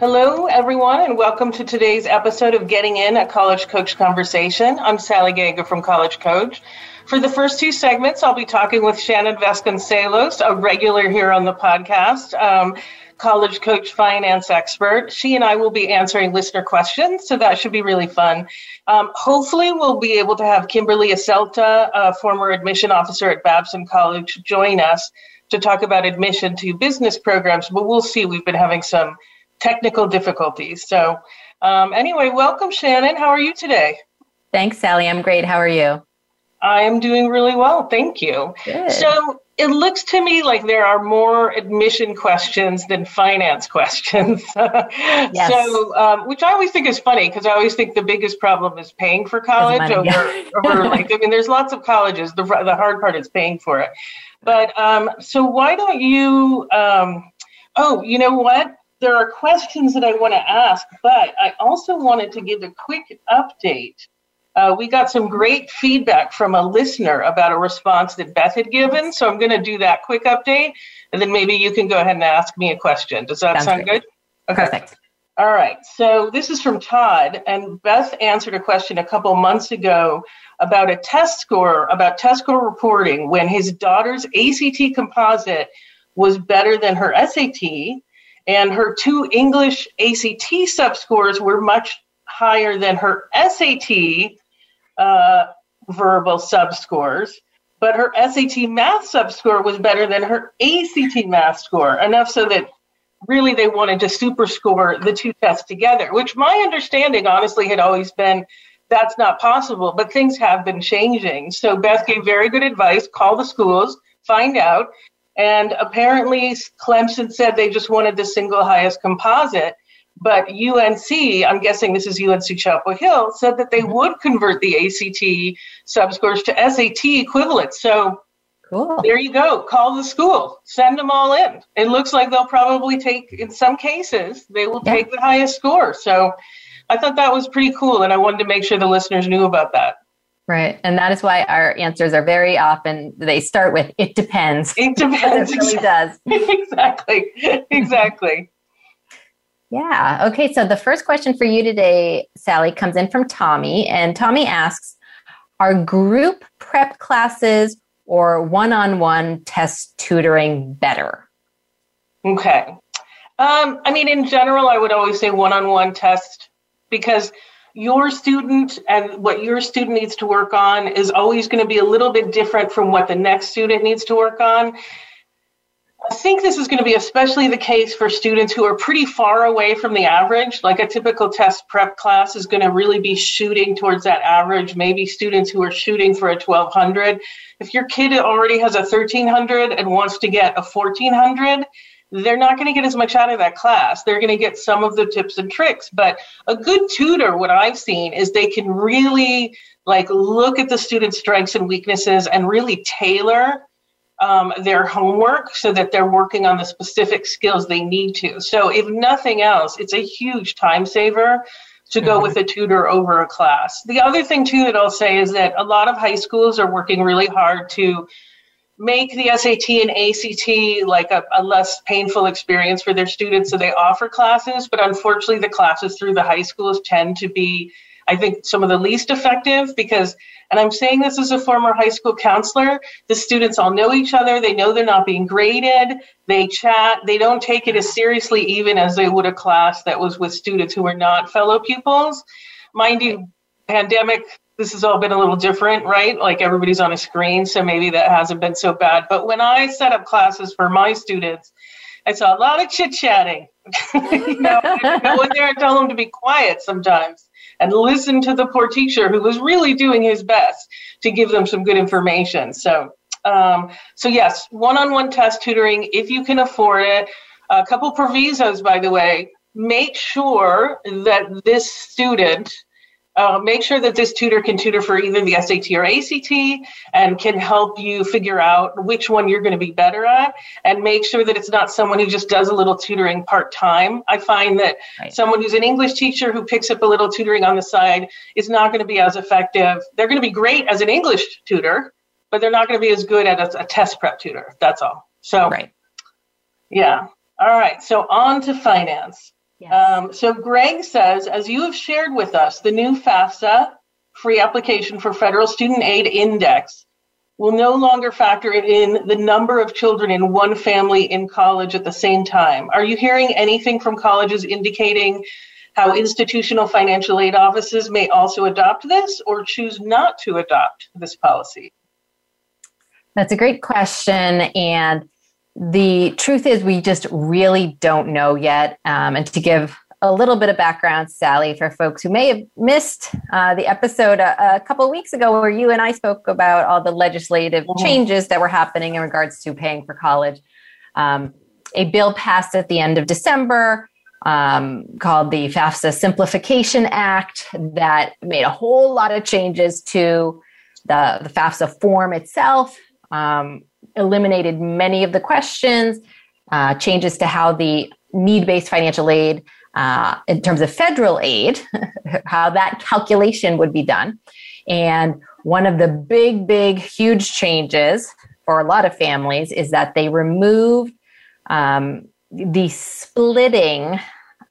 Hello, everyone, and welcome to today's episode of Getting In a College Coach Conversation. I'm Sally Gaga from College Coach. For the first two segments, I'll be talking with Shannon Vasconcelos, a regular here on the podcast, um, college coach finance expert. She and I will be answering listener questions, so that should be really fun. Um, hopefully, we'll be able to have Kimberly Aselta, a former admission officer at Babson College, join us to talk about admission to business programs, but we'll see. We've been having some technical difficulties. So, um, anyway, welcome, Shannon. How are you today? Thanks, Sally. I'm great. How are you? I am doing really well. Thank you. Good. So, it looks to me like there are more admission questions than finance questions. yes. So, um, which I always think is funny because I always think the biggest problem is paying for college over, over like, I mean, there's lots of colleges. The, the hard part is paying for it. But um, so why don't you, um, oh, you know what? There are questions that I want to ask, but I also wanted to give a quick update. Uh, we got some great feedback from a listener about a response that Beth had given. So I'm going to do that quick update, and then maybe you can go ahead and ask me a question. Does that Sounds sound good? Okay. Perfect. All right. So this is from Todd, and Beth answered a question a couple months ago about a test score, about test score reporting when his daughter's ACT composite was better than her SAT and her two English ACT subscores were much higher than her SAT uh, verbal subscores, but her SAT math subscore was better than her ACT math score, enough so that really they wanted to super score the two tests together, which my understanding honestly had always been that's not possible, but things have been changing. So Beth gave very good advice. Call the schools, find out, and apparently, Clemson said they just wanted the single highest composite. But UNC, I'm guessing this is UNC Chapel Hill, said that they mm-hmm. would convert the ACT subscores to SAT equivalents. So cool. there you go. Call the school, send them all in. It looks like they'll probably take, in some cases, they will yeah. take the highest score. So I thought that was pretty cool. And I wanted to make sure the listeners knew about that. Right. And that is why our answers are very often, they start with, it depends. It depends. it really does. exactly. Exactly. yeah. Okay. So the first question for you today, Sally, comes in from Tommy. And Tommy asks Are group prep classes or one on one test tutoring better? Okay. Um, I mean, in general, I would always say one on one test because your student and what your student needs to work on is always going to be a little bit different from what the next student needs to work on. I think this is going to be especially the case for students who are pretty far away from the average. Like a typical test prep class is going to really be shooting towards that average, maybe students who are shooting for a 1200. If your kid already has a 1300 and wants to get a 1400, they're not going to get as much out of that class. They're going to get some of the tips and tricks. But a good tutor, what I've seen is they can really like look at the student's strengths and weaknesses and really tailor um, their homework so that they're working on the specific skills they need to. So if nothing else, it's a huge time saver to go mm-hmm. with a tutor over a class. The other thing too that I'll say is that a lot of high schools are working really hard to make the SAT and ACT like a, a, less painful experience for their students. So they offer classes, but unfortunately, the classes through the high schools tend to be, I think, some of the least effective because, and I'm saying this as a former high school counselor, the students all know each other. They know they're not being graded. They chat. They don't take it as seriously even as they would a class that was with students who were not fellow pupils. Mind you, pandemic this has all been a little different, right? Like everybody's on a screen, so maybe that hasn't been so bad. But when I set up classes for my students, I saw a lot of chit chatting. you know, go in there and tell them to be quiet sometimes and listen to the poor teacher who was really doing his best to give them some good information. So, um, so yes, one-on-one test tutoring if you can afford it. A couple provisos, by the way. make sure that this student uh, make sure that this tutor can tutor for either the SAT or ACT and can help you figure out which one you're going to be better at and make sure that it's not someone who just does a little tutoring part time. I find that right. someone who's an English teacher who picks up a little tutoring on the side is not going to be as effective. They're going to be great as an English tutor, but they're not going to be as good as a, a test prep tutor. That's all. So, right. yeah. All right. So, on to finance. Yes. Um, so Greg says, as you have shared with us, the new FAFSA free application for federal student aid index will no longer factor in the number of children in one family in college at the same time. Are you hearing anything from colleges indicating how institutional financial aid offices may also adopt this or choose not to adopt this policy? That's a great question. And the truth is, we just really don't know yet. Um, and to give a little bit of background, Sally, for folks who may have missed uh, the episode a, a couple weeks ago where you and I spoke about all the legislative mm-hmm. changes that were happening in regards to paying for college. Um, a bill passed at the end of December um, called the FAFSA Simplification Act that made a whole lot of changes to the, the FAFSA form itself. Um, eliminated many of the questions, uh, changes to how the need based financial aid, uh, in terms of federal aid, how that calculation would be done. And one of the big, big, huge changes for a lot of families is that they removed um, the splitting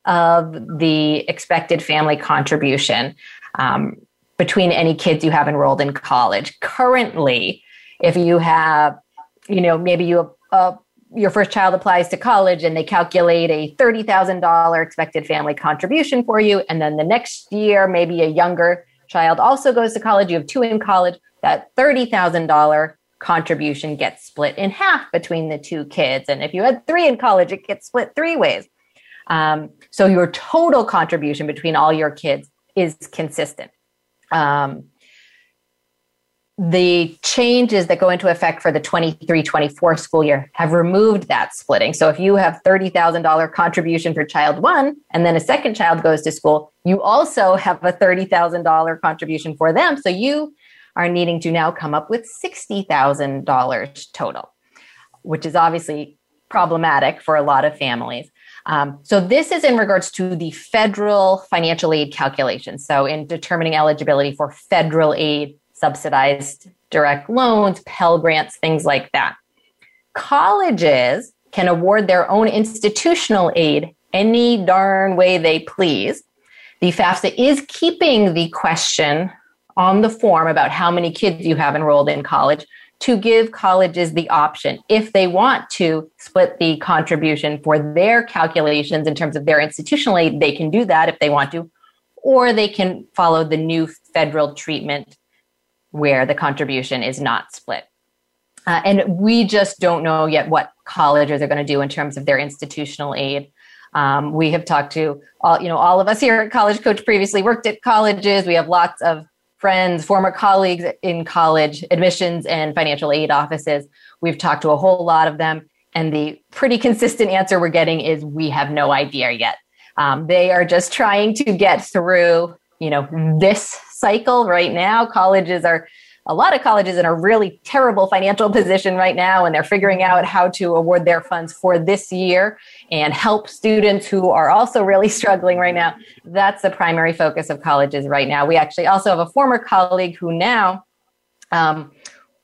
of the expected family contribution um, between any kids you have enrolled in college. Currently, if you have you know, maybe you uh, your first child applies to college and they calculate a $30,000 expected family contribution for you. And then the next year, maybe a younger child also goes to college. You have two in college. That $30,000 contribution gets split in half between the two kids. And if you had three in college, it gets split three ways. Um, so your total contribution between all your kids is consistent. Um, the changes that go into effect for the 23 24 school year have removed that splitting. So if you have $30,000 contribution for child one and then a second child goes to school, you also have a $30,000 contribution for them. So you are needing to now come up with $60,000 total, which is obviously problematic for a lot of families. Um, so this is in regards to the federal financial aid calculation. So in determining eligibility for federal aid subsidized direct loans, Pell Grants, things like that. Colleges can award their own institutional aid any darn way they please. The FAFSA is keeping the question on the form about how many kids you have enrolled in college to give colleges the option if they want to split the contribution for their calculations in terms of their institutional aid they can do that if they want to or they can follow the new federal treatment where the contribution is not split. Uh, and we just don't know yet what colleges are going to do in terms of their institutional aid. Um, we have talked to all, you know, all of us here at College Coach previously worked at colleges. We have lots of friends, former colleagues in college admissions and financial aid offices. We've talked to a whole lot of them, and the pretty consistent answer we're getting is we have no idea yet. Um, they are just trying to get through, you know, this cycle right now. Colleges are a lot of colleges in a really terrible financial position right now, and they're figuring out how to award their funds for this year and help students who are also really struggling right now. That's the primary focus of colleges right now. We actually also have a former colleague who now um,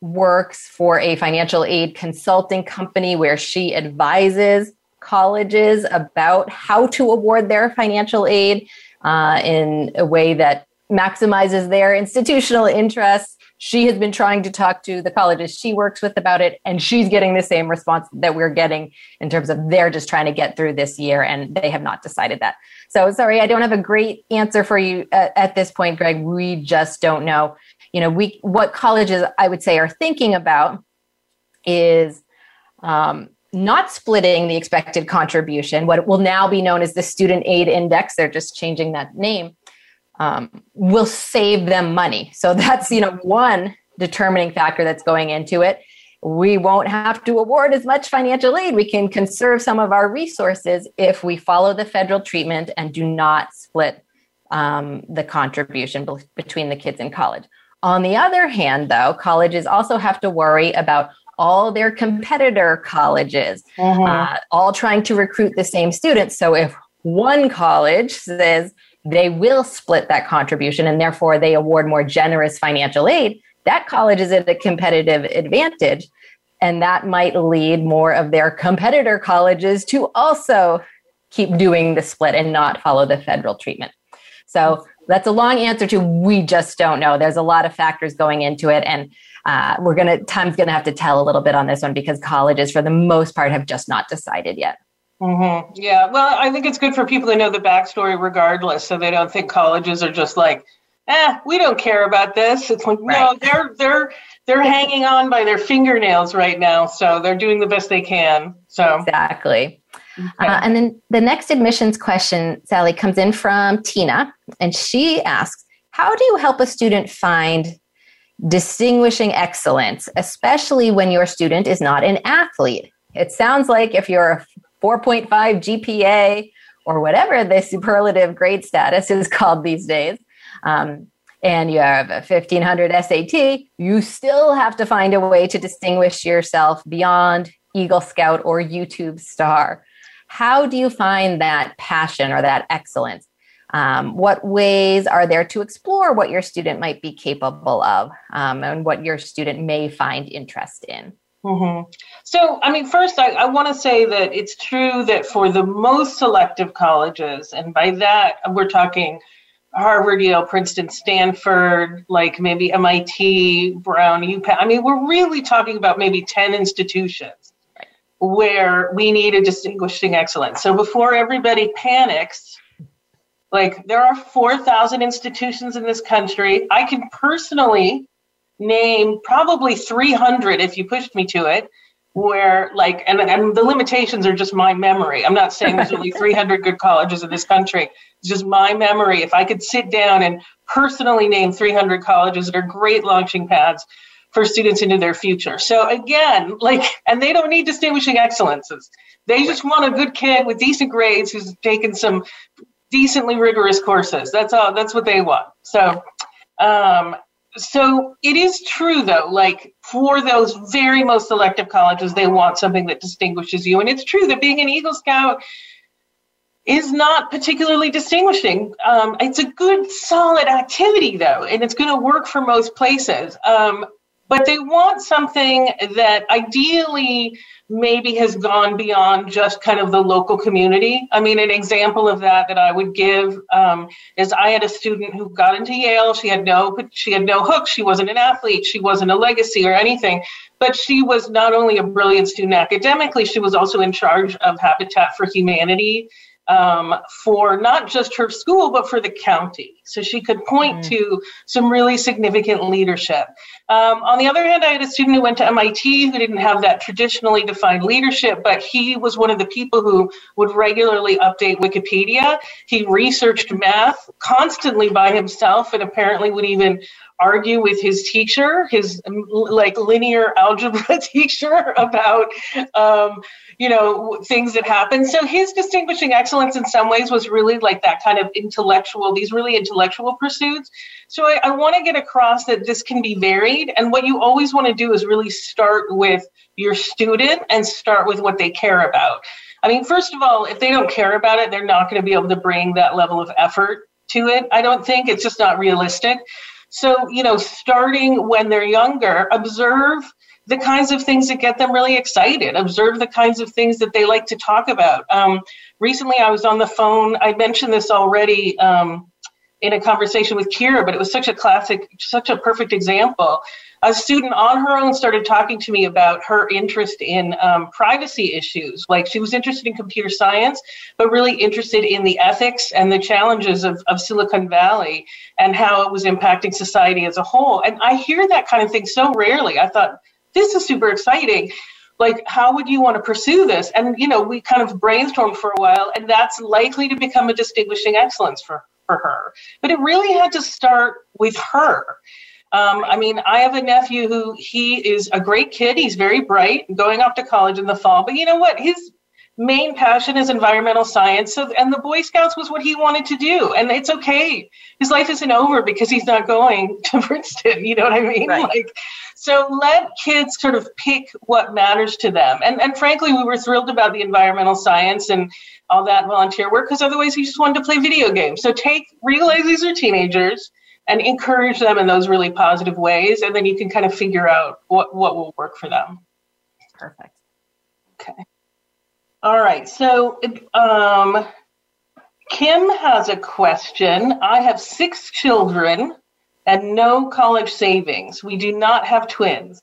works for a financial aid consulting company where she advises colleges about how to award their financial aid uh, in a way that maximizes their institutional interests. She has been trying to talk to the colleges she works with about it, and she's getting the same response that we're getting in terms of they're just trying to get through this year and they have not decided that. So sorry, I don't have a great answer for you at, at this point, Greg. We just don't know. You know, we what colleges I would say are thinking about is um, not splitting the expected contribution, what will now be known as the student aid index. They're just changing that name um, will save them money. So that's you know one determining factor that's going into it. we won't have to award as much financial aid. We can conserve some of our resources if we follow the federal treatment and do not split um, the contribution be- between the kids in college. On the other hand, though, colleges also have to worry about all their competitor colleges, mm-hmm. uh, all trying to recruit the same students. So if one college says they will split that contribution and therefore they award more generous financial aid, that college is at a competitive advantage. And that might lead more of their competitor colleges to also keep doing the split and not follow the federal treatment. So that's a long answer to we just don't know. There's a lot of factors going into it. And uh, we're going to, time's going to have to tell a little bit on this one because colleges, for the most part, have just not decided yet. Mm-hmm. Yeah. Well, I think it's good for people to know the backstory regardless so they don't think colleges are just like, eh, we don't care about this. It's like, right. no, they're, they're, they're hanging on by their fingernails right now. So they're doing the best they can. So exactly. Okay. Uh, and then the next admissions question, Sally, comes in from Tina, and she asks, "How do you help a student find distinguishing excellence, especially when your student is not an athlete?" It sounds like if you're a 4.5 GPA or whatever the superlative grade status is called these days, um, and you have a 1500 SAT, you still have to find a way to distinguish yourself beyond Eagle Scout or YouTube star. How do you find that passion or that excellence? Um, what ways are there to explore what your student might be capable of um, and what your student may find interest in? Mm-hmm. So, I mean, first, I, I want to say that it's true that for the most selective colleges, and by that we're talking Harvard, Yale, Princeton, Stanford, like maybe MIT, Brown, UPenn. I mean, we're really talking about maybe 10 institutions where we need a distinguishing excellence. So before everybody panics, like there are 4,000 institutions in this country. I can personally name probably 300 if you pushed me to it where like and, and the limitations are just my memory i'm not saying there's only 300 good colleges in this country it's just my memory if i could sit down and personally name 300 colleges that are great launching pads for students into their future. So again, like, and they don't need distinguishing excellences. They just want a good kid with decent grades who's taken some decently rigorous courses. That's all. That's what they want. So, um, so it is true though. Like for those very most selective colleges, they want something that distinguishes you, and it's true that being an Eagle Scout is not particularly distinguishing. Um, it's a good, solid activity, though, and it's going to work for most places. Um, but they want something that ideally maybe has gone beyond just kind of the local community. I mean, an example of that that I would give um, is I had a student who got into Yale. She had no she had no hook. She wasn't an athlete. She wasn't a legacy or anything. But she was not only a brilliant student academically, she was also in charge of Habitat for Humanity um, for not just her school, but for the county. So she could point mm-hmm. to some really significant leadership. Um, on the other hand, I had a student who went to MIT who didn't have that traditionally defined leadership, but he was one of the people who would regularly update Wikipedia. He researched math constantly by himself and apparently would even argue with his teacher, his like linear algebra teacher, about um, you know things that happen. So his distinguishing excellence in some ways was really like that kind of intellectual, these really intellectual pursuits. So I, I want to get across that this can be varied, and what you always want to do is really start with your student and start with what they care about. I mean, first of all, if they don't care about it, they're not going to be able to bring that level of effort to it. I don't think it's just not realistic. So, you know, starting when they're younger, observe the kinds of things that get them really excited. Observe the kinds of things that they like to talk about. Um, recently, I was on the phone. I mentioned this already um, in a conversation with Kira, but it was such a classic, such a perfect example a student on her own started talking to me about her interest in um, privacy issues. Like she was interested in computer science, but really interested in the ethics and the challenges of, of Silicon Valley and how it was impacting society as a whole. And I hear that kind of thing so rarely. I thought, this is super exciting like how would you want to pursue this and you know we kind of brainstormed for a while and that's likely to become a distinguishing excellence for for her but it really had to start with her Um, I mean, I have a nephew who he is a great kid. He's very bright, going off to college in the fall. But you know what? His main passion is environmental science. So, and the Boy Scouts was what he wanted to do. And it's okay. His life isn't over because he's not going to Princeton. You know what I mean? Right. Like, so let kids sort of pick what matters to them. And, and frankly, we were thrilled about the environmental science and all that volunteer work because otherwise he just wanted to play video games. So take, realize these are teenagers and encourage them in those really positive ways. And then you can kind of figure out what, what will work for them. Perfect. Okay. All right. So, um, Kim has a question. I have six children and no college savings. We do not have twins.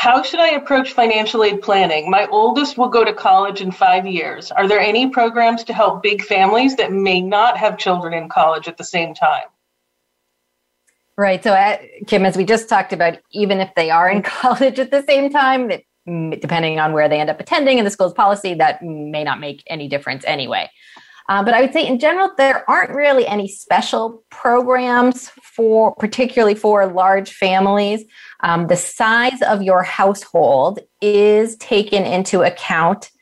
How should I approach financial aid planning? My oldest will go to college in five years. Are there any programs to help big families that may not have children in college at the same time? Right. So, uh, Kim, as we just talked about, even if they are in college at the same time, depending on where they end up attending and the school's policy, that may not make any difference anyway. Uh, but I would say in general, there aren't really any special programs for, particularly for large families. Um, the size of your household is taken into account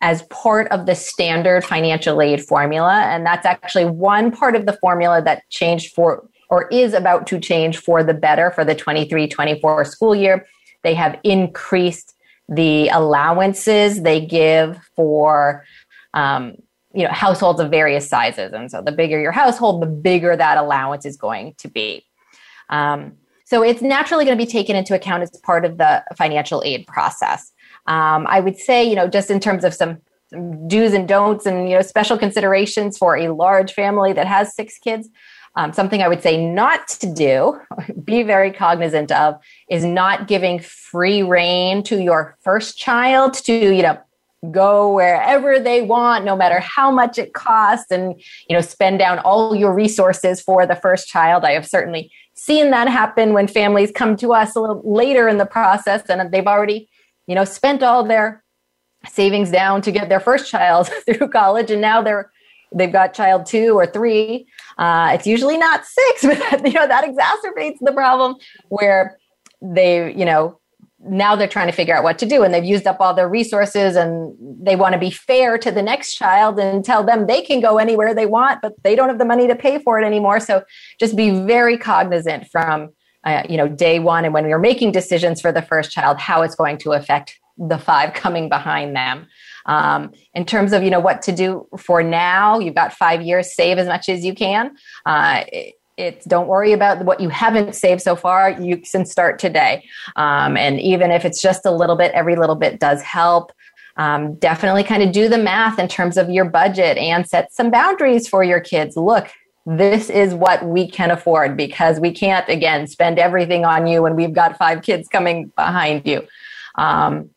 as part of the standard financial aid formula. And that's actually one part of the formula that changed for, or is about to change for the better for the 23 24 school year. They have increased the allowances they give for um, you know households of various sizes. And so the bigger your household the bigger that allowance is going to be. Um, so it's naturally going to be taken into account as part of the financial aid process. Um, i would say you know just in terms of some, some do's and don'ts and you know special considerations for a large family that has six kids um, something I would say not to do, be very cognizant of, is not giving free rein to your first child to, you know, go wherever they want, no matter how much it costs, and, you know, spend down all your resources for the first child. I have certainly seen that happen when families come to us a little later in the process and they've already, you know, spent all their savings down to get their first child through college and now they're they've got child two or three uh, it's usually not six, but you know that exacerbates the problem where they, you know, now they're trying to figure out what to do and they've used up all their resources and they want to be fair to the next child and tell them they can go anywhere they want but they don't have the money to pay for it anymore so just be very cognizant from uh, you know day one and when you're making decisions for the first child how it's going to affect the five coming behind them um, in terms of you know what to do for now, you've got five years. Save as much as you can. Uh, it's don't worry about what you haven't saved so far. You can start today, um, and even if it's just a little bit, every little bit does help. Um, definitely kind of do the math in terms of your budget and set some boundaries for your kids. Look, this is what we can afford because we can't again spend everything on you when we've got five kids coming behind you. Um,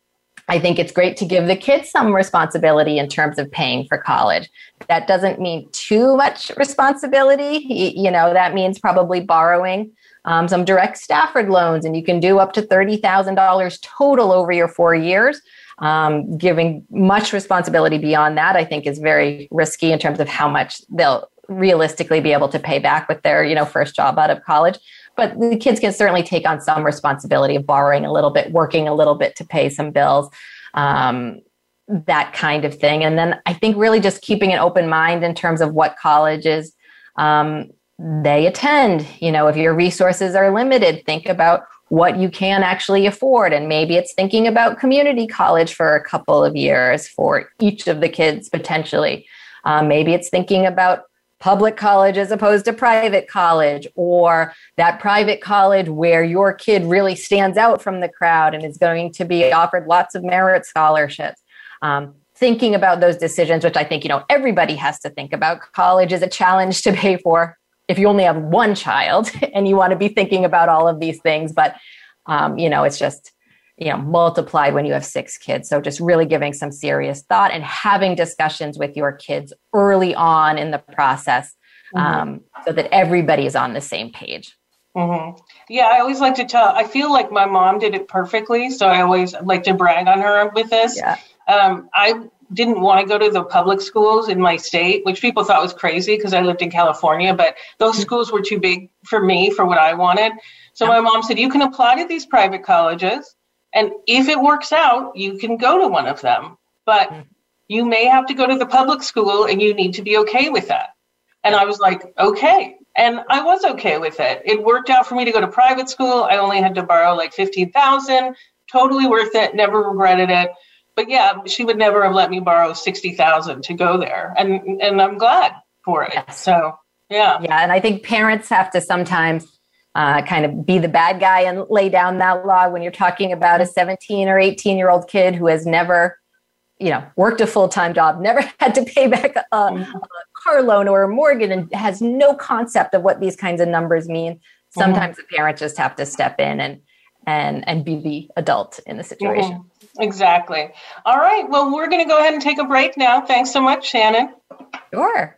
I think it's great to give the kids some responsibility in terms of paying for college. That doesn't mean too much responsibility. You know, that means probably borrowing um, some direct Stafford loans, and you can do up to $30,000 total over your four years. Um, giving much responsibility beyond that, I think, is very risky in terms of how much they'll realistically be able to pay back with their, you know, first job out of college but the kids can certainly take on some responsibility of borrowing a little bit, working a little bit to pay some bills, um, that kind of thing. And then I think really just keeping an open mind in terms of what colleges um, they attend. You know, if your resources are limited, think about what you can actually afford. And maybe it's thinking about community college for a couple of years for each of the kids potentially. Um, maybe it's thinking about public college as opposed to private college, or that private college where your kid really stands out from the crowd and is going to be offered lots of merit scholarships. Um, thinking about those decisions, which I think you know everybody has to think about. College is a challenge to pay for if you only have one child and you want to be thinking about all of these things. But um, you know, it's just you know multiplied when you have six kids so just really giving some serious thought and having discussions with your kids early on in the process mm-hmm. um, so that everybody is on the same page mm-hmm. yeah i always like to tell i feel like my mom did it perfectly so i always like to brag on her with this yeah. um, i didn't want to go to the public schools in my state, which people thought was crazy because I lived in California, but those mm-hmm. schools were too big for me for what I wanted. So my mom said, You can apply to these private colleges, and if it works out, you can go to one of them. But mm-hmm. you may have to go to the public school and you need to be okay with that. And I was like, Okay. And I was okay with it. It worked out for me to go to private school. I only had to borrow like 15,000. Totally worth it. Never regretted it. But yeah, she would never have let me borrow 60,000 to go there. And and I'm glad for it. Yes. So, yeah. Yeah, and I think parents have to sometimes uh, kind of be the bad guy and lay down that law when you're talking about a 17 or 18 year old kid who has never you know worked a full-time job never had to pay back a, mm-hmm. a, car loan or a mortgage and has no concept of what these kinds of numbers mean sometimes mm-hmm. the parents just have to step in and and and be the adult in the situation mm-hmm. exactly all right well we're going to go ahead and take a break now thanks so much shannon sure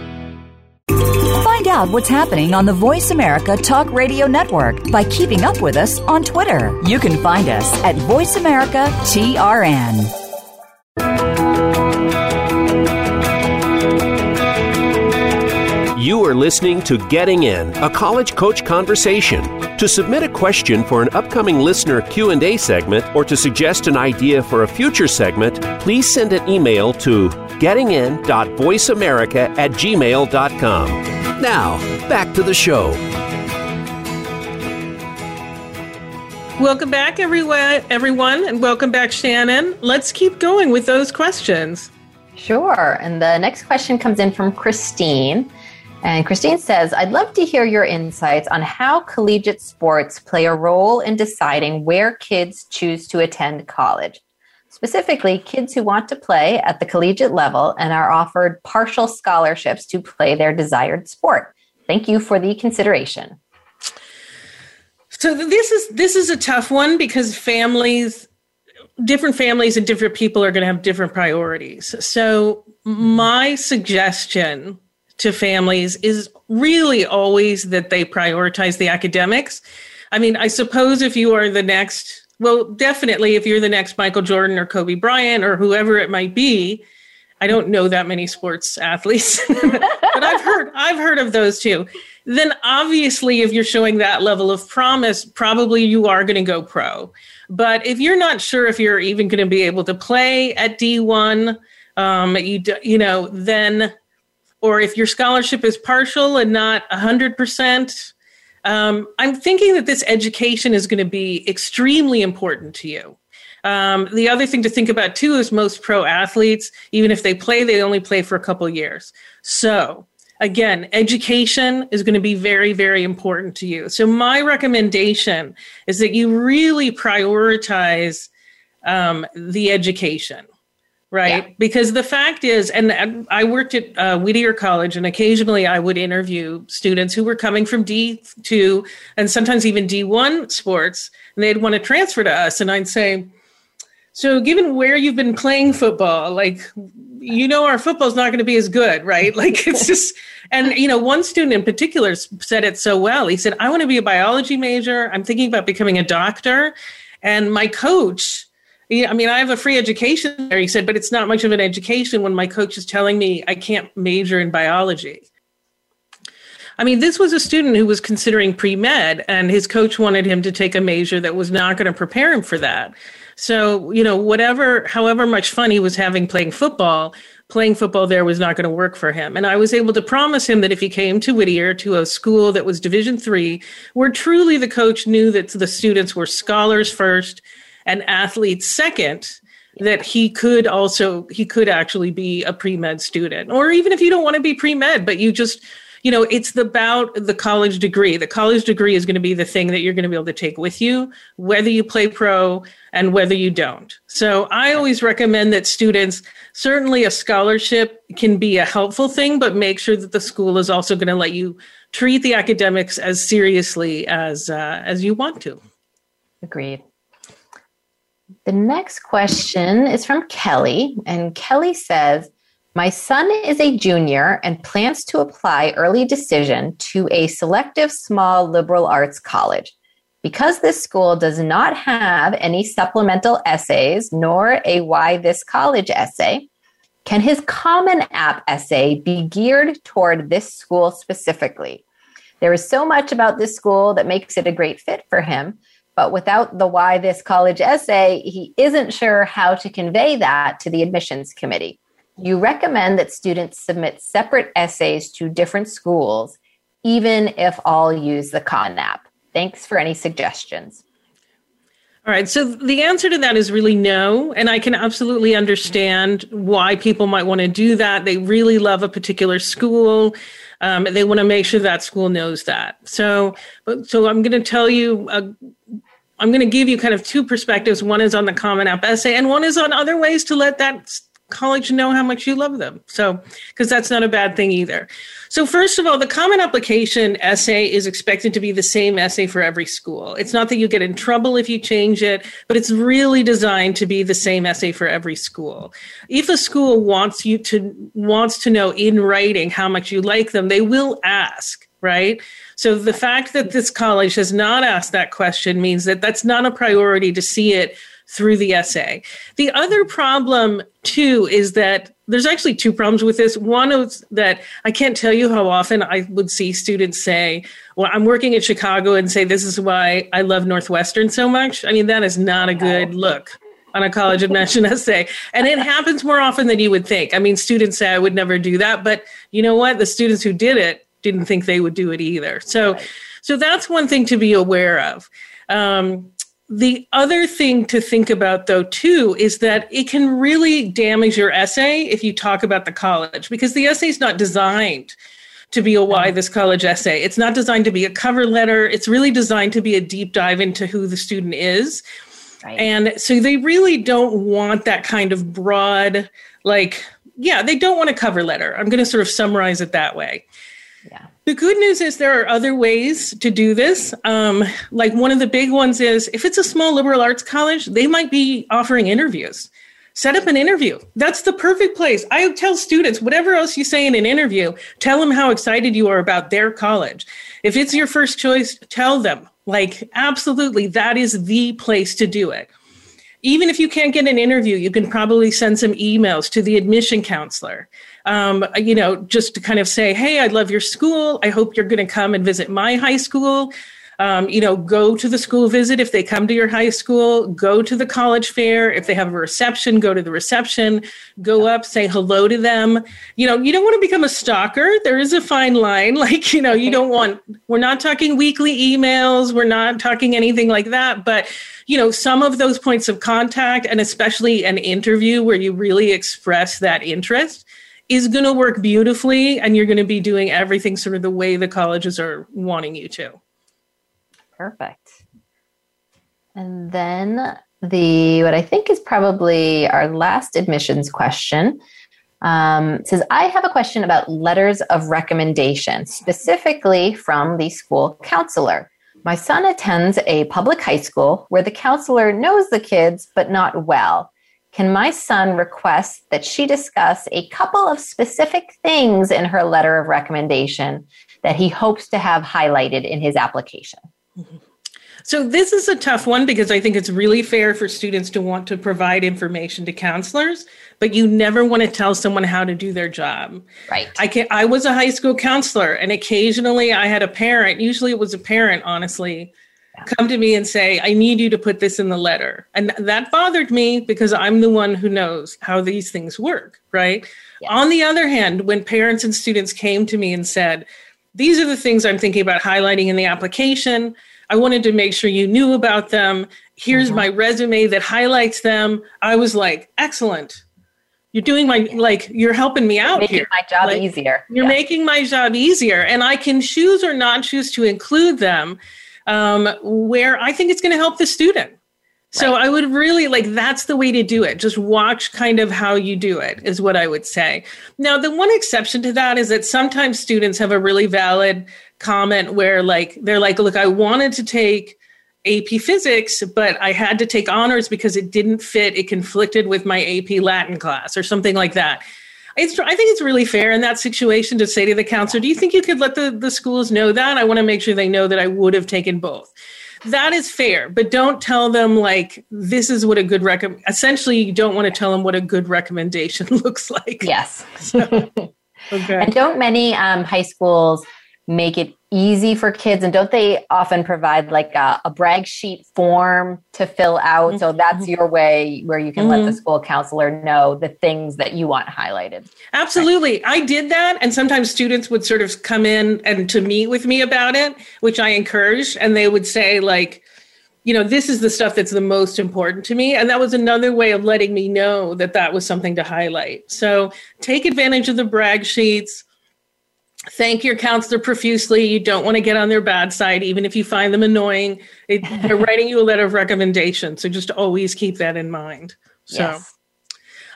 Out what's happening on the Voice America Talk Radio Network by keeping up with us on Twitter. You can find us at Voice America TRN. You are listening to Getting In, a college coach conversation. To submit a question for an upcoming listener Q&A segment or to suggest an idea for a future segment, please send an email to gettingin.voiceamerica at gmail.com. Now, back to the show. Welcome back, everyone, everyone, and welcome back, Shannon. Let's keep going with those questions. Sure. And the next question comes in from Christine. And Christine says, I'd love to hear your insights on how collegiate sports play a role in deciding where kids choose to attend college. Specifically, kids who want to play at the collegiate level and are offered partial scholarships to play their desired sport. Thank you for the consideration. So this is this is a tough one because families different families and different people are going to have different priorities. So my suggestion to families is really always that they prioritize the academics. I mean, I suppose if you are the next, well, definitely if you're the next Michael Jordan or Kobe Bryant or whoever it might be, I don't know that many sports athletes, but I've heard I've heard of those too. Then obviously, if you're showing that level of promise, probably you are going to go pro. But if you're not sure if you're even going to be able to play at D1, um, you you know, then or if your scholarship is partial and not 100%, um, I'm thinking that this education is going to be extremely important to you. Um, the other thing to think about too is most pro athletes, even if they play, they only play for a couple years. So, again, education is going to be very, very important to you. So, my recommendation is that you really prioritize um, the education right? Yeah. Because the fact is, and I worked at uh, Whittier College, and occasionally I would interview students who were coming from D2 and sometimes even D1 sports, and they'd want to transfer to us. And I'd say, so given where you've been playing football, like you know our football's not going to be as good right like it's just and you know one student in particular said it so well he said i want to be a biology major i'm thinking about becoming a doctor and my coach I mean, I have a free education there. He said, but it's not much of an education when my coach is telling me I can't major in biology. I mean, this was a student who was considering pre med, and his coach wanted him to take a major that was not going to prepare him for that. So, you know, whatever, however much fun he was having playing football, playing football there was not going to work for him. And I was able to promise him that if he came to Whittier to a school that was Division three, where truly the coach knew that the students were scholars first and athlete second, that he could also he could actually be a pre-med student. Or even if you don't want to be pre-med, but you just you know, it's about the college degree. The college degree is going to be the thing that you're going to be able to take with you, whether you play pro and whether you don't. So I always recommend that students certainly a scholarship can be a helpful thing, but make sure that the school is also going to let you treat the academics as seriously as uh, as you want to. Agreed. The next question is from Kelly, and Kelly says, My son is a junior and plans to apply early decision to a selective small liberal arts college. Because this school does not have any supplemental essays nor a Why This College essay, can his Common App essay be geared toward this school specifically? There is so much about this school that makes it a great fit for him, but without the Why This College essay, he isn't sure how to convey that to the admissions committee. You recommend that students submit separate essays to different schools, even if all use the Common App. Thanks for any suggestions. All right. So the answer to that is really no. And I can absolutely understand why people might want to do that. They really love a particular school. Um, they want to make sure that school knows that. So, so I'm going to tell you, uh, I'm going to give you kind of two perspectives. One is on the Common App essay, and one is on other ways to let that college know how much you love them. So, because that's not a bad thing either. So, first of all, the common application essay is expected to be the same essay for every school. It's not that you get in trouble if you change it, but it's really designed to be the same essay for every school. If a school wants you to wants to know in writing how much you like them, they will ask, right? So the fact that this college has not asked that question means that that's not a priority to see it through the essay. The other problem, too, is that there's actually two problems with this. One is that I can't tell you how often I would see students say, Well, I'm working in Chicago and say, This is why I love Northwestern so much. I mean, that is not a good look on a college admission essay. And it happens more often than you would think. I mean, students say, I would never do that. But you know what? The students who did it didn't think they would do it either. So, so that's one thing to be aware of. Um, the other thing to think about, though, too, is that it can really damage your essay if you talk about the college because the essay is not designed to be a why this college essay. It's not designed to be a cover letter. It's really designed to be a deep dive into who the student is. Right. And so they really don't want that kind of broad, like, yeah, they don't want a cover letter. I'm going to sort of summarize it that way. Yeah. The good news is there are other ways to do this. Um, like one of the big ones is if it's a small liberal arts college, they might be offering interviews. Set up an interview. That's the perfect place. I tell students, whatever else you say in an interview, tell them how excited you are about their college. If it's your first choice, tell them, like, absolutely, that is the place to do it even if you can't get an interview, you can probably send some emails to the admission counselor um, you know, just to kind of say, hey, I love your school. I hope you're going to come and visit my high school. Um, you know, go to the school visit if they come to your high school, go to the college fair. If they have a reception, go to the reception, go up, say hello to them. You know, you don't want to become a stalker. There is a fine line. Like, you know, you don't want, we're not talking weekly emails, we're not talking anything like that. But, you know, some of those points of contact, and especially an interview where you really express that interest is going to work beautifully and you're going to be doing everything sort of the way the colleges are wanting you to. Perfect. And then the what I think is probably our last admissions question um, says, I have a question about letters of recommendation, specifically from the school counselor. My son attends a public high school where the counselor knows the kids, but not well. Can my son request that she discuss a couple of specific things in her letter of recommendation that he hopes to have highlighted in his application? So, this is a tough one because I think it's really fair for students to want to provide information to counselors, but you never want to tell someone how to do their job. Right. I can I was a high school counselor and occasionally I had a parent, usually it was a parent, honestly. Come to me and say, I need you to put this in the letter. And that bothered me because I'm the one who knows how these things work, right? Yes. On the other hand, when parents and students came to me and said, These are the things I'm thinking about highlighting in the application I wanted to make sure you knew about them. Here's mm-hmm. my resume that highlights them. I was like, excellent. You're doing my like you're helping me out making here. my job like, easier. You're yeah. making my job easier, and I can choose or not choose to include them um, where I think it's going to help the student. So right. I would really like that's the way to do it. Just watch kind of how you do it is what I would say. Now, the one exception to that is that sometimes students have a really valid comment where like they're like, look, I wanted to take AP physics, but I had to take honors because it didn't fit. It conflicted with my AP Latin class or something like that. It's, I think it's really fair in that situation to say to the counselor, do you think you could let the, the schools know that? I want to make sure they know that I would have taken both. That is fair, but don't tell them like this is what a good recommend. Essentially, you don't want to tell them what a good recommendation looks like. Yes. So, okay. And don't many um, high schools make it easy for kids. And don't they often provide like a, a brag sheet form to fill out? Mm-hmm. so that's your way where you can mm-hmm. let the mm-hmm. school counselor know the things that you want highlighted. Absolutely. I did that. And sometimes students would sort of come in and to meet with me about it which i encouraged and they would say like you know this is the stuff that's the most important to me. And that was another way of letting me know that that was something to highlight. So take advantage of the brag sheets thank your counselor profusely. You don't want to get on their bad side, even if you find them annoying. It, they're writing you a letter of recommendation. So just always keep that in mind. So. Yes.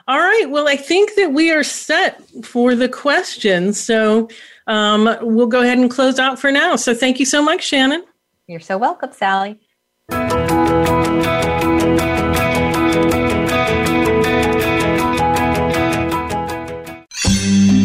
All right. Well, I think that we are set for the questions. So um, we'll go ahead and close out for now. So thank you so much, Shannon. You're so welcome, Sally.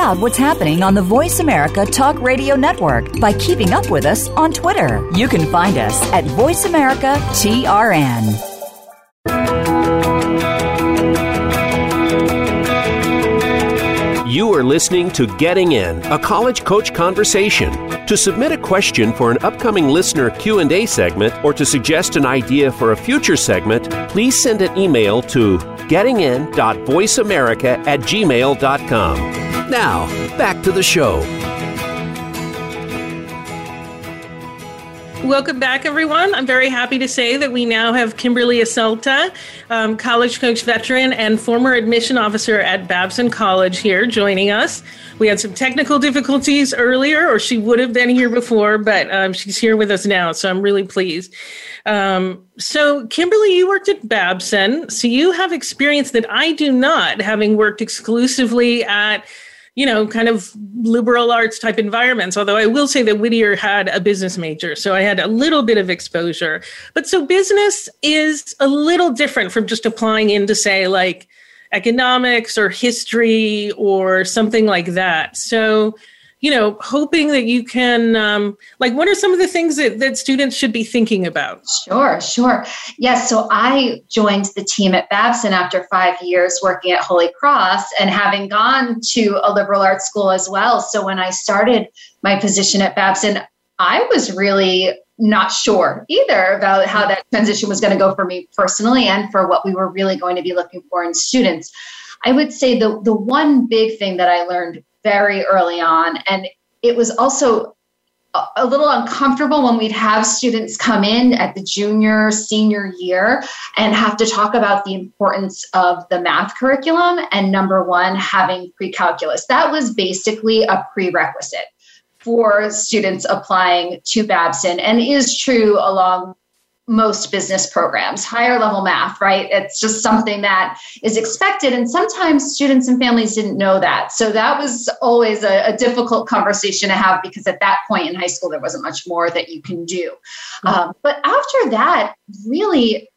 Out what's happening on the Voice America Talk Radio Network by keeping up with us on Twitter. You can find us at Voice America TRN. You are listening to Getting In, a college coach conversation. To submit a question for an upcoming listener Q&A segment or to suggest an idea for a future segment, please send an email to gettingin.voiceamerica at gmail.com. Now, back to the show. Welcome back, everyone. I'm very happy to say that we now have Kimberly Aselta, um, college coach veteran and former admission officer at Babson College, here joining us. We had some technical difficulties earlier, or she would have been here before, but um, she's here with us now, so I'm really pleased. Um, so, Kimberly, you worked at Babson, so you have experience that I do not, having worked exclusively at you know, kind of liberal arts type environments. Although I will say that Whittier had a business major, so I had a little bit of exposure. But so business is a little different from just applying into, say, like economics or history or something like that. So, you know, hoping that you can, um, like, what are some of the things that, that students should be thinking about? Sure, sure. Yes, so I joined the team at Babson after five years working at Holy Cross and having gone to a liberal arts school as well. So when I started my position at Babson, I was really not sure either about how that transition was going to go for me personally and for what we were really going to be looking for in students. I would say the the one big thing that I learned very early on. And it was also a little uncomfortable when we'd have students come in at the junior, senior year and have to talk about the importance of the math curriculum and number one, having pre calculus. That was basically a prerequisite for students applying to Babson and is true along most business programs, higher level math, right? It's just something that is expected. And sometimes students and families didn't know that. So that was always a, a difficult conversation to have because at that point in high school, there wasn't much more that you can do. Mm-hmm. Um, but after that, really,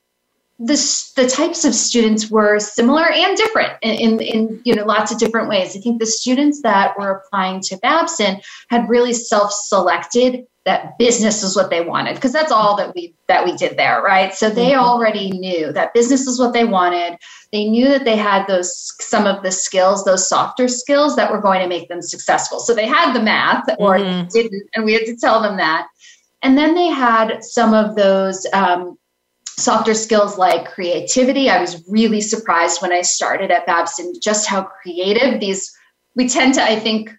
the, the types of students were similar and different in, in, in, you know lots of different ways. I think the students that were applying to Babson had really self-selected that business is what they wanted because that's all that we that we did there right? So they mm-hmm. already knew that business is what they wanted. They knew that they had those some of the skills those softer skills that were going to make them successful. So they had the math or mm-hmm. didn't and we had to tell them that. And then they had some of those um, softer skills like creativity. I was really surprised when i started at babson just how creative these we tend to i think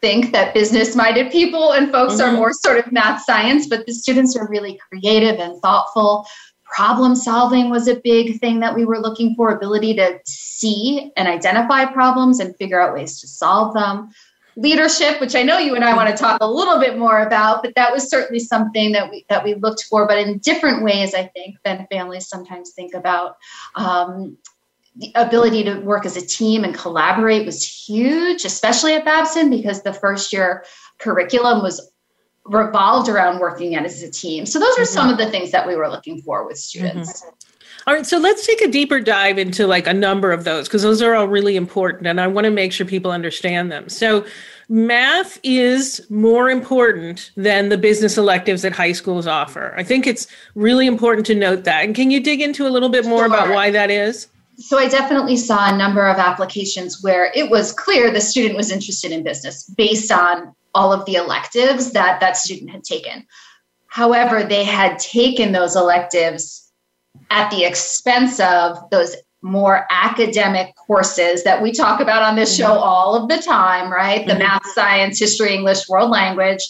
think that business minded people and folks mm-hmm. are more sort of math science, but the students are really creative and thoughtful. Problem solving was a big thing that we were looking for ability to see and identify problems and figure out ways to solve them. Leadership, which I know you and I want to talk a little bit more about, but that was certainly something that we that we looked for, but in different ways, I think, than families sometimes think about. Um, the ability to work as a team and collaborate was huge, especially at Babson, because the first year curriculum was revolved around working as a team. So those are mm-hmm. some of the things that we were looking for with students. Mm-hmm. All right, so let's take a deeper dive into like a number of those because those are all really important and I want to make sure people understand them. So, math is more important than the business electives that high schools offer. I think it's really important to note that. And can you dig into a little bit more sure. about why that is? So I definitely saw a number of applications where it was clear the student was interested in business based on all of the electives that that student had taken. However, they had taken those electives at the expense of those more academic courses that we talk about on this show mm-hmm. all of the time, right? The mm-hmm. math, science, history, English, world language.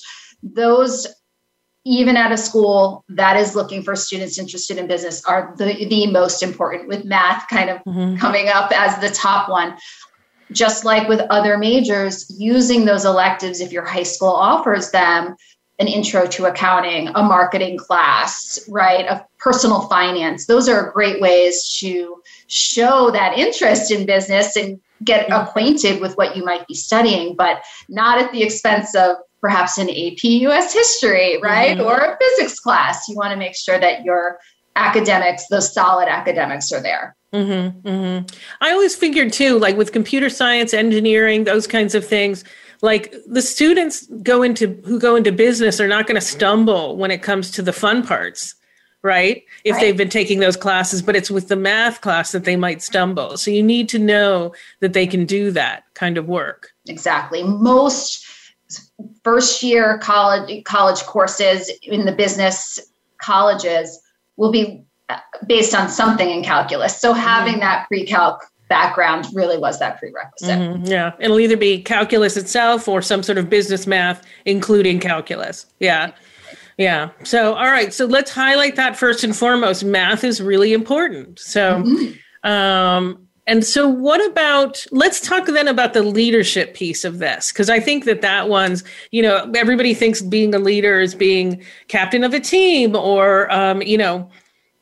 Those even at a school that is looking for students interested in business are the, the most important with math kind of mm-hmm. coming up as the top one just like with other majors using those electives if your high school offers them an intro to accounting a marketing class right of personal finance those are great ways to show that interest in business and get mm-hmm. acquainted with what you might be studying but not at the expense of perhaps an AP US history, right? Mm-hmm. Or a physics class. You want to make sure that your academics, those solid academics, are there. Mm-hmm, mm-hmm. I always figured too, like with computer science, engineering, those kinds of things, like the students go into who go into business are not going to stumble when it comes to the fun parts right if right. they've been taking those classes but it's with the math class that they might stumble so you need to know that they can do that kind of work exactly most first year college college courses in the business colleges will be based on something in calculus. So having mm-hmm. that pre-calc background really was that prerequisite. Mm-hmm. Yeah, it'll either be calculus itself or some sort of business math, including calculus. Yeah. Yeah. So, all right. So let's highlight that first and foremost. Math is really important. So, mm-hmm. um, and so, what about, let's talk then about the leadership piece of this, because I think that that one's, you know, everybody thinks being a leader is being captain of a team or, um, you know,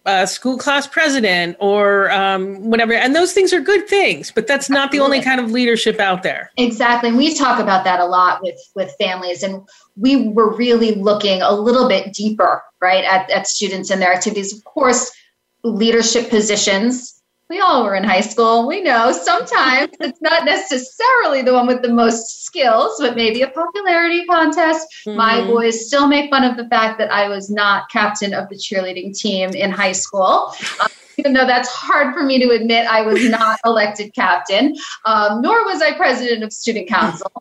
uh, school class president or um, whatever. And those things are good things, but that's not Absolutely. the only kind of leadership out there. Exactly. And we talk about that a lot with, with families. And we were really looking a little bit deeper, right, at, at students and their activities. Of course, leadership positions we all were in high school. We know sometimes it's not necessarily the one with the most skills, but maybe a popularity contest. Mm-hmm. My boys still make fun of the fact that I was not captain of the cheerleading team in high school. Um, even though that's hard for me to admit, I was not elected captain, um, nor was I president of student council.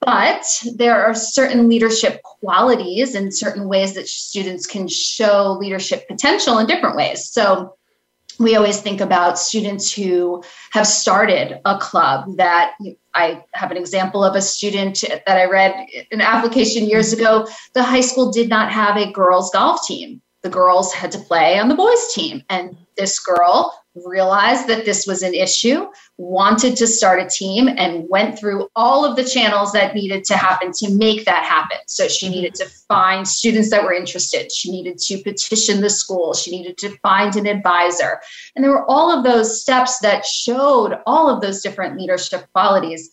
But there are certain leadership qualities and certain ways that students can show leadership potential in different ways. So, we always think about students who have started a club that I have an example of a student that I read an application years ago. The high school did not have a girls golf team. The girls had to play on the boys team. And this girl realized that this was an issue, wanted to start a team, and went through all of the channels that needed to happen to make that happen. So she needed to find students that were interested. She needed to petition the school. She needed to find an advisor. And there were all of those steps that showed all of those different leadership qualities.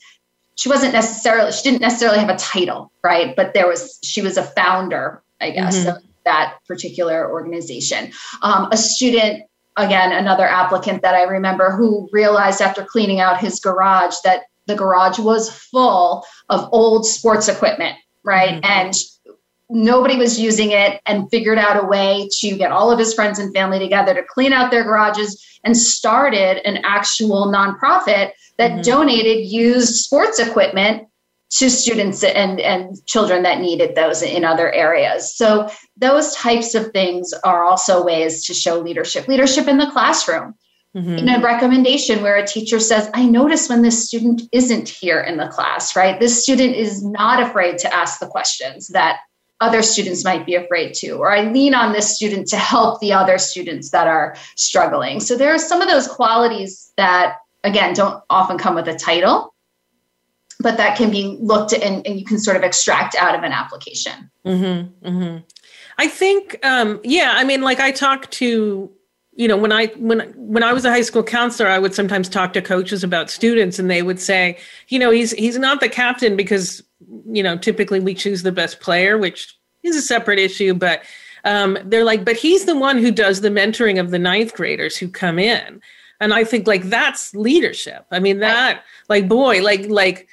She wasn't necessarily, she didn't necessarily have a title, right? But there was, she was a founder, I guess. Mm-hmm. Of that particular organization. Um, a student again, another applicant that I remember who realized after cleaning out his garage that the garage was full of old sports equipment, right? Mm-hmm. And nobody was using it and figured out a way to get all of his friends and family together to clean out their garages and started an actual nonprofit that mm-hmm. donated used sports equipment to students and, and children that needed those in other areas. So those types of things are also ways to show leadership. Leadership in the classroom. Mm-hmm. In a recommendation where a teacher says, I notice when this student isn't here in the class, right? This student is not afraid to ask the questions that other students might be afraid to, or I lean on this student to help the other students that are struggling. So there are some of those qualities that, again, don't often come with a title, but that can be looked at and, and you can sort of extract out of an application. Mm-hmm, mm-hmm. I think, um, yeah, I mean, like I talk to, you know, when I when when I was a high school counselor, I would sometimes talk to coaches about students, and they would say, you know, he's he's not the captain because, you know, typically we choose the best player, which is a separate issue, but um, they're like, but he's the one who does the mentoring of the ninth graders who come in, and I think like that's leadership. I mean, that like boy, like like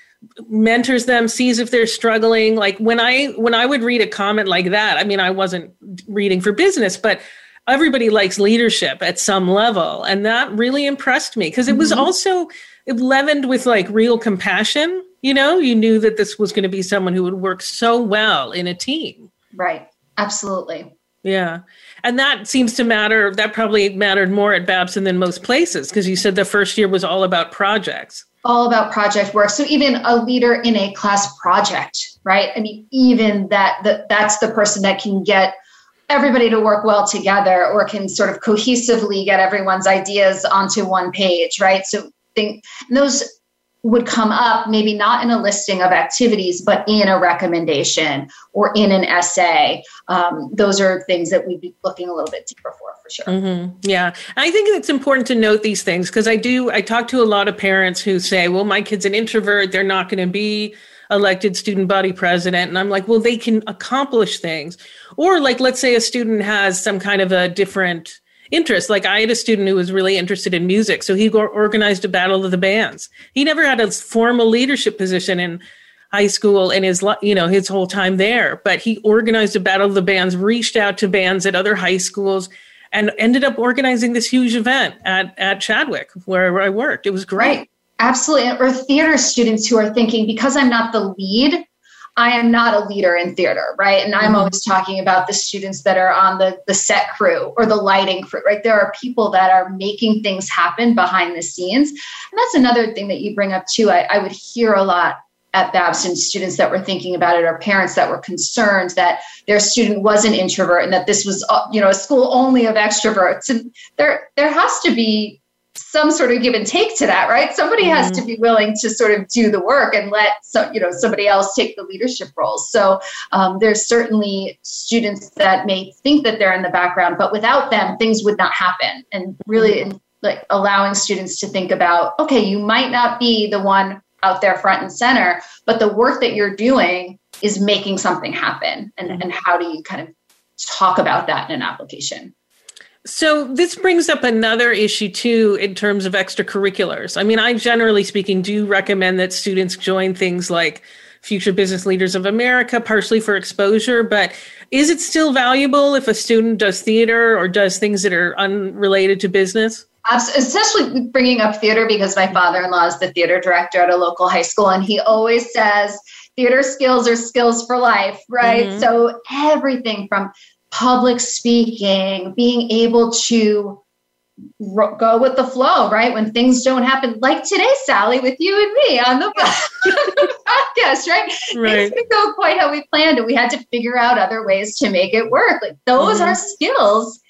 mentors them sees if they're struggling. Like when i when i would read a comment like that i mean i wasn't reading for business but everybody likes leadership at some level. And that really impressed me because it was mm-hmm. also it leavened with like real compassion you know? You knew that this was going to be someone who would work so well in a team. Right. Absolutely. Yeah. And that seems to matter that probably mattered more at babson than most places because you said the first year was all about projects all about project work. So even a leader in a class project, right? I mean, even that, that that's the person that can get everybody to work well together or can sort of cohesively get everyone's ideas onto one page, right? So think those would come up maybe not in a listing of activities, but in a recommendation or in an essay. Um, those are things that we'd be looking a little bit deeper for, for sure. Mm-hmm. Yeah. I think it's important to note these things because I do, I talk to a lot of parents who say, well, my kid's an introvert, they're not going to be elected student body president. And I'm like, well, they can accomplish things. Or, like, let's say a student has some kind of a different, interest. Like I had a student who was really interested in music, so he organized a battle of the bands. He never had a formal leadership position in high school and his you know his whole time there, but he organized a battle of the bands, reached out to bands at other high schools, and ended up organizing this huge event at at Chadwick where I worked. It was great. Right. Absolutely. Or theater students who are thinking, because I'm not the lead, I am not a leader in theater, right? And I'm mm-hmm. always talking about the students that are on the, the set crew or the lighting crew, right? There are people that are making things happen behind the scenes. And that's another thing that you bring up too. I, I would hear a lot at Babson students that were thinking about it or parents that were concerned that their student was an introvert and that this was uh, you know a school only of extroverts and there there has to be some sort of give and take to that, right? Somebody mm-hmm. has to be willing to sort of do the work and let so, you know somebody else take the leadership roles. So um, there's certainly students that may think that they're in the background, but without them, things would not happen. And really, mm-hmm. like allowing students to think about, okay, you might not be the one out there front and center, but the work that you're doing is making something happen. And, mm-hmm. and how do you kind of talk about that in an application? So this brings up another issue too in terms of extracurriculars. I mean, I generally speaking do recommend that students join things like Future Business Leaders of America, partially for exposure, but is it still valuable if a student does theater or does things that are unrelated to business? Especially bringing up theater because my father in law is the theater director at a local high school, and he always says, theater skills are skills for life, right? Mm-hmm. So everything from public speaking, being able to go with the flow, right? When things don't happen, like today, Sally, with you and me on the, podcast, right? right? Things didn't go quite how we planned, and we had to figure out other ways to make it work. Like those mm-hmm. are skills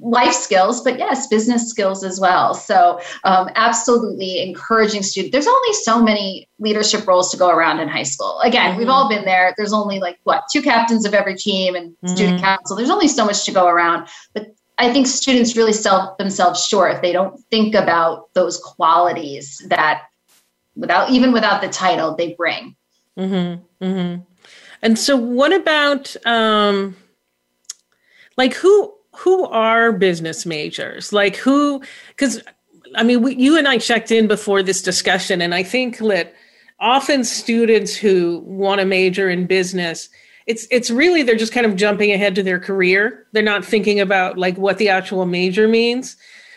life skills, but yes, business skills as well. So, um, absolutely encouraging students. There's only so many leadership roles to go around in high school. Again, mm-hmm. we've all been there. There's only like what two captains of every team and mm-hmm. student council. There's only so much to go around, but I think students really sell themselves short if they don't think about those qualities that, without even without the title, they bring. Mm-hmm. mm-hmm. And so, what about um, like who who are business majors? Like who? Because I mean, we, you and I checked in before this discussion, and I think that often students who want to major in business it's it's really they're just kind of jumping ahead to their career they're not thinking about like what the actual major means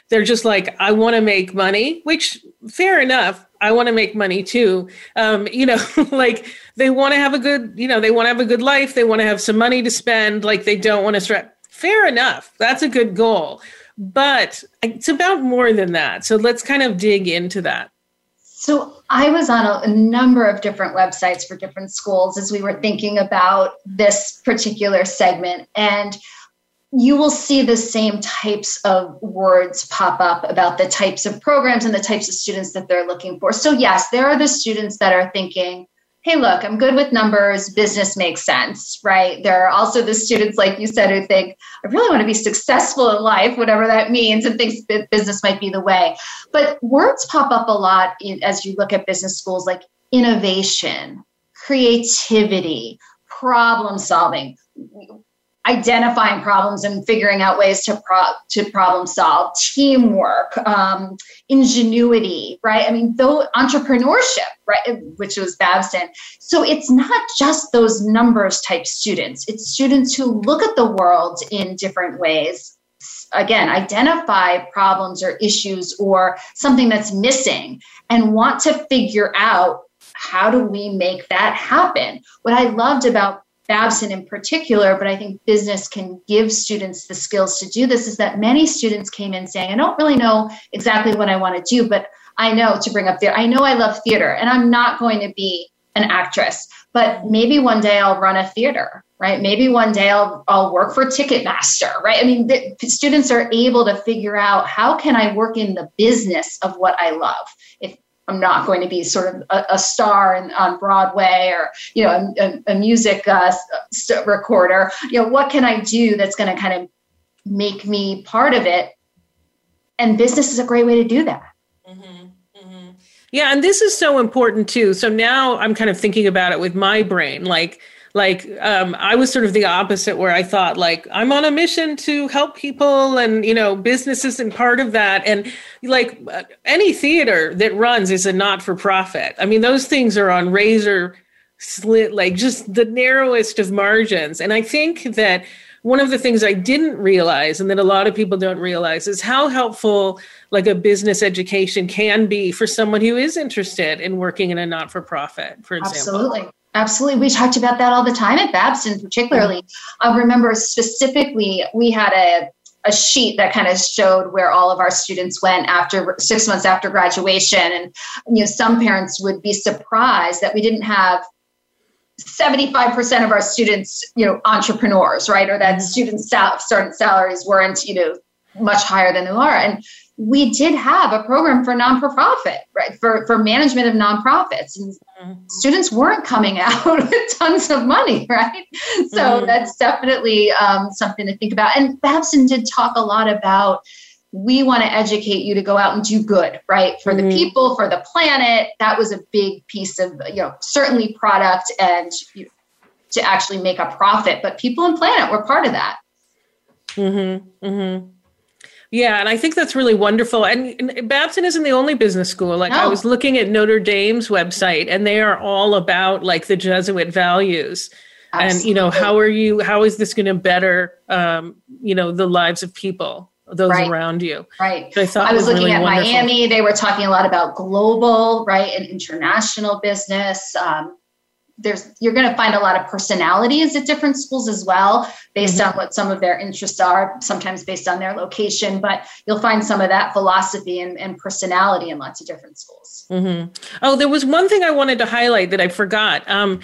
they're just like i want to make money which fair enough i want to make money too um, you know like they want to have a good you know they want to have a good life they want to have some money to spend like they don't want to stress fair enough. That's a good goal. But it's about more than that. So let's kind of dig into that. So I was on a, a, number of different websites for different schools as we were thinking about this particular segment. And you will see the same types of words pop up about the types of programs and the types of students that they're looking for. So, yes, there are the students that are thinking, hey, look, I'm good with numbers, business makes sense, right? There are also the students, like you said, who think, I really want to be successful in life, whatever that means, and thinks business might be the way. But words pop up a lot as you look at business schools like innovation, creativity, problem solving identifying problems and figuring out ways to pro- to problem solve, teamwork, um, ingenuity, right? I mean, though entrepreneurship, right, which was Babson. So it's not just those numbers type students. It's students who look at the world in different ways. Again, identify problems or issues or something that's missing and want to figure out how do we make that happen? What I loved about Babson in particular, but I think business can give students the skills to do this, is that many students came in saying, I don't really know exactly what I want to do, but I know to bring up theater. I know I love theater and I'm not going to be an actress, but maybe one day I'll run a theater, right? Maybe one day I'll, I'll work for Ticketmaster, right? I mean, the, students are able to figure out how can I work in the business of what I love. If I'm not going to be sort of a, a star in, on Broadway or you know a, a music uh, recorder. You know what can I do that's going to kind of make me part of it? And business is a great way to do that. Mm-hmm. Mm-hmm. Yeah, and this is so important too. So now I'm kind of thinking about it with my brain, like like um, i was sort of the opposite where i thought like i'm on a mission to help people and you know business isn't part of that. And like uh, any theater that runs is a not-for-profit. I mean those things are on razor slit like just the narrowest of margins. And i think that one of the things i didn't realize and that a lot of people don't realize is how helpful like a business education can be for someone who is interested in working in a not-for-profit for example. Absolutely Absolutely. We talked about that all the time at Babson, particularly. I remember specifically, we had a, a sheet that kind of showed where all of our students went after six months after graduation. And, you know, some parents would be surprised that we didn't have 75% of our students, you know, entrepreneurs, right? Or that mm-hmm. student sal- starting salaries weren't, you know, much higher than they are. And we did have a program for non-profit, right? For for management of nonprofits, and mm-hmm. students weren't coming out with tons of money, right? So mm-hmm. that's definitely um, something to think about. And Babson did talk a lot about we want to educate you to go out and do good, right? For mm-hmm. the people, for the planet. That was a big piece of you know certainly product and you, to actually make a profit, but people and planet were part of that. Mm-hmm. Mm-hmm. Yeah, and I think that's really wonderful. And, and Babson isn't the only business school. Like no. I was looking at Notre Dame's website, and they are all about like the Jesuit values. Absolutely. And you know, how are you? How is this going to better, um, you know, the lives of people? those right. around you. Right. So I thought I was, was looking really at wonderful. Miami. They were talking a lot about global, right, and international business. Um, there's you're going to find a lot of personalities at different schools as well based mm-hmm. on what some of their interests are sometimes based on their location but you'll find some of that philosophy and, and personality in lots of different schools mm-hmm. oh there was one thing i wanted to highlight that i forgot um,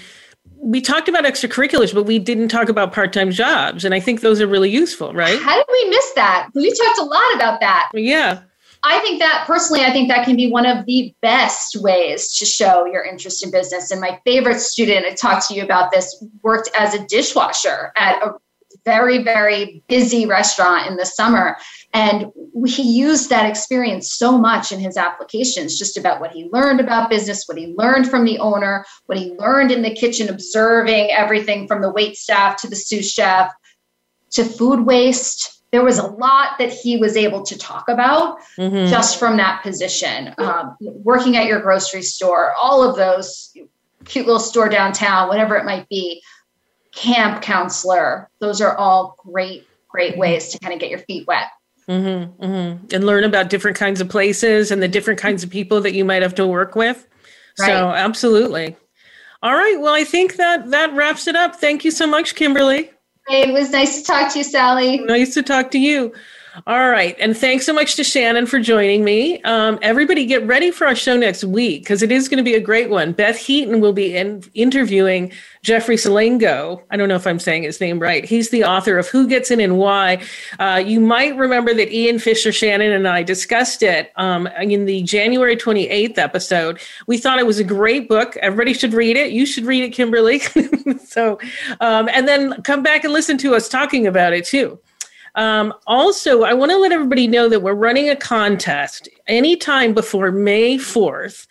we talked about extracurriculars, but we didn't talk about part-time jobs, and I think those are really useful, right? How did we miss that? We talked a lot about that. Yeah. I think that personally, I think that can be one of the best ways to show your interest in business. And my favorite student, I talked to you about this, worked as a dishwasher at a very, very busy restaurant in the summer. And he used that experience so much in his applications, just about what he learned about business, what he learned from the owner, what he learned in the kitchen, observing everything from the wait staff to the sous chef to food waste there was a lot that he was able to talk about mm-hmm. just from that position. Um, working at your grocery store, all of those cute little store downtown, whatever it might be, camp counselor, those are all great, great ways to kind of get your feet wet. Mm-hmm, mm-hmm. And learn about different kinds of places and the different kinds of people that you might have to work with. Right. So, absolutely. All right. Well, I think that that wraps it up. Thank you so much, Kimberly. It was nice to talk to you, Sally. Nice to talk to you. All right. And thanks so much to Shannon for joining me. Um, everybody get ready for our show next week because it is going to be a great one. Beth Heaton will be in, interviewing Jeffrey Selingo. I don't know if I'm saying his name right. He's the author of Who Gets In and Why. Uh, you might remember that Ian Fisher, Shannon, and I discussed it um, in the January 28th episode. We thought it was a great book. Everybody should read it. You should read it, Kimberly. so, um, and then come back and listen to us talking about it too. Um, also, I want to let everybody know that we're running a contest anytime before May 4th.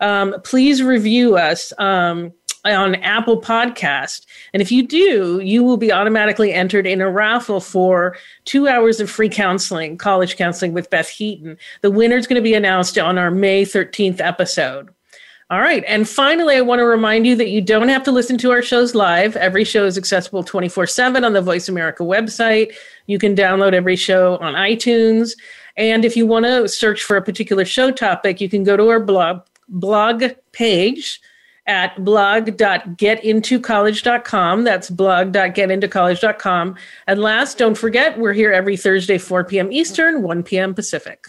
Um, please review us um, on Apple Podcast. And if you do, you will be automatically entered in a raffle for two hours of free counseling, college counseling with Beth Heaton. The winner is going to be announced on our May 13th episode. All right. And finally, I want to remind you that you don't have to listen to our shows live. Every show is accessible 24 7 on the Voice America website. You can download every show on iTunes. And if you want to search for a particular show topic, you can go to our blog, blog page at blog.getintocollege.com. That's blog.getintocollege.com. And last, don't forget, we're here every Thursday, 4 p.m. Eastern, 1 p.m. Pacific.